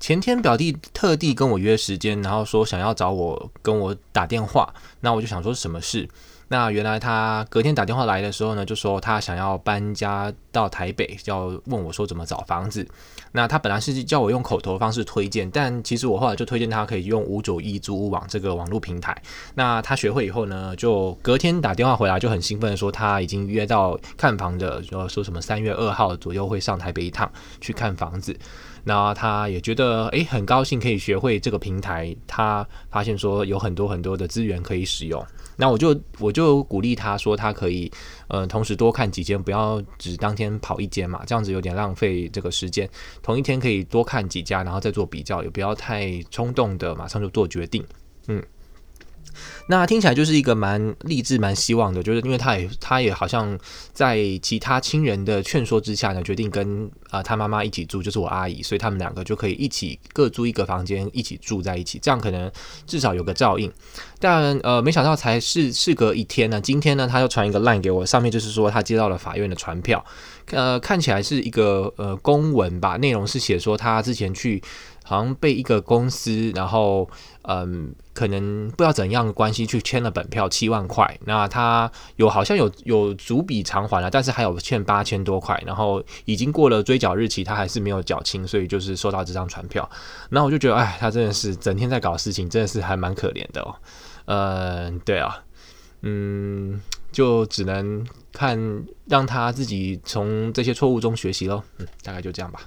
前天表弟特地跟我约时间，然后说想要找我跟我打电话，那我就想说什么事？那原来他隔天打电话来的时候呢，就说他想要搬家到台北，要问我说怎么找房子。那他本来是叫我用口头方式推荐，但其实我后来就推荐他可以用五九一租屋网这个网络平台。那他学会以后呢，就隔天打电话回来就很兴奋的说他已经约到看房的，说说什么三月二号左右会上台北一趟去看房子。那他也觉得呃诶很高兴可以学会这个平台，他发现说有很多很多的资源可以使用。那我就我就鼓励他说，他可以呃同时多看几间，不要只当天跑一间嘛，这样子有点浪费这个时间。同一天可以多看几家，然后再做比较，也不要太冲动的马上就做决定。嗯。那听起来就是一个蛮励志、蛮希望的，就是因为他也他也好像在其他亲人的劝说之下呢，决定跟啊、呃、他妈妈一起住，就是我阿姨，所以他们两个就可以一起各租一个房间，一起住在一起，这样可能至少有个照应。但呃，没想到才是事隔一天呢，今天呢，他又传一个 line 给我，上面就是说他接到了法院的传票，呃，看起来是一个呃公文吧，内容是写说他之前去。好像被一个公司，然后嗯，可能不知道怎样的关系去签了本票七万块，那他有好像有有逐笔偿还了，但是还有欠八千多块，然后已经过了追缴日期，他还是没有缴清，所以就是收到这张传票。那我就觉得，哎，他真的是整天在搞事情，真的是还蛮可怜的哦。嗯，对啊，嗯，就只能看让他自己从这些错误中学习喽。嗯，大概就这样吧。